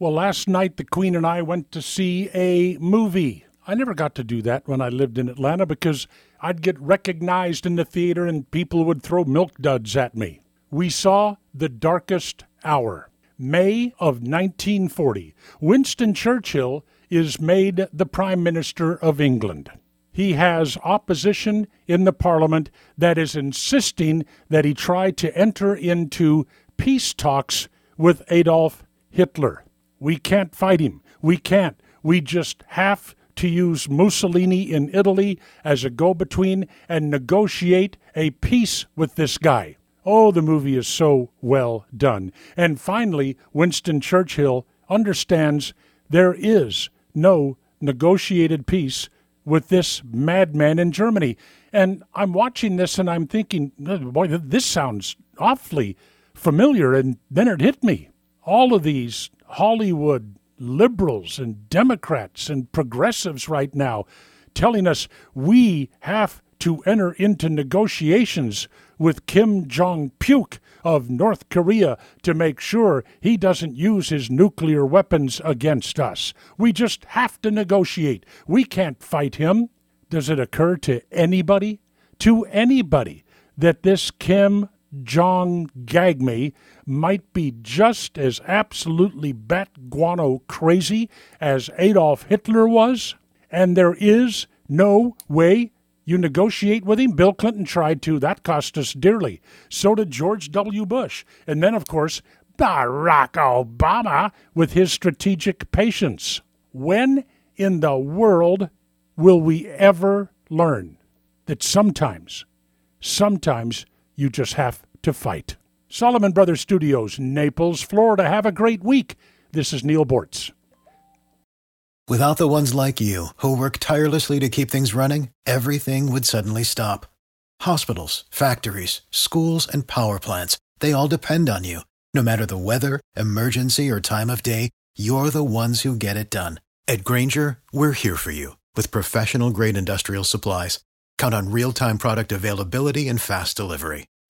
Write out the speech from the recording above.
Well, last night the Queen and I went to see a movie. I never got to do that when I lived in Atlanta because I'd get recognized in the theater and people would throw milk duds at me. We saw The Darkest Hour. May of 1940. Winston Churchill is made the Prime Minister of England. He has opposition in the Parliament that is insisting that he try to enter into peace talks with Adolf Hitler. We can't fight him. We can't. We just have to use Mussolini in Italy as a go between and negotiate a peace with this guy. Oh, the movie is so well done. And finally, Winston Churchill understands there is no negotiated peace with this madman in Germany. And I'm watching this and I'm thinking, boy, this sounds awfully familiar. And then it hit me. All of these Hollywood liberals and Democrats and progressives right now telling us we have to enter into negotiations with Kim Jong Puke of North Korea to make sure he doesn't use his nuclear weapons against us. We just have to negotiate. We can't fight him. Does it occur to anybody, to anybody, that this Kim Jong Gagme might be just as absolutely bat guano crazy as Adolf Hitler was? And there is no way you negotiate with him. Bill Clinton tried to. That cost us dearly. So did George W. Bush. And then, of course, Barack Obama with his strategic patience. When in the world will we ever learn that sometimes, sometimes you just have to fight? Solomon Brothers Studios, Naples, Florida. Have a great week. This is Neal Boortz. Without the ones like you, who work tirelessly to keep things running, everything would suddenly stop. Hospitals, factories, schools, and power plants, they all depend on you. No matter the weather, emergency, or time of day, you're the ones who get it done. At Grainger, we're here for you with professional grade industrial supplies. Count on real time product availability and fast delivery.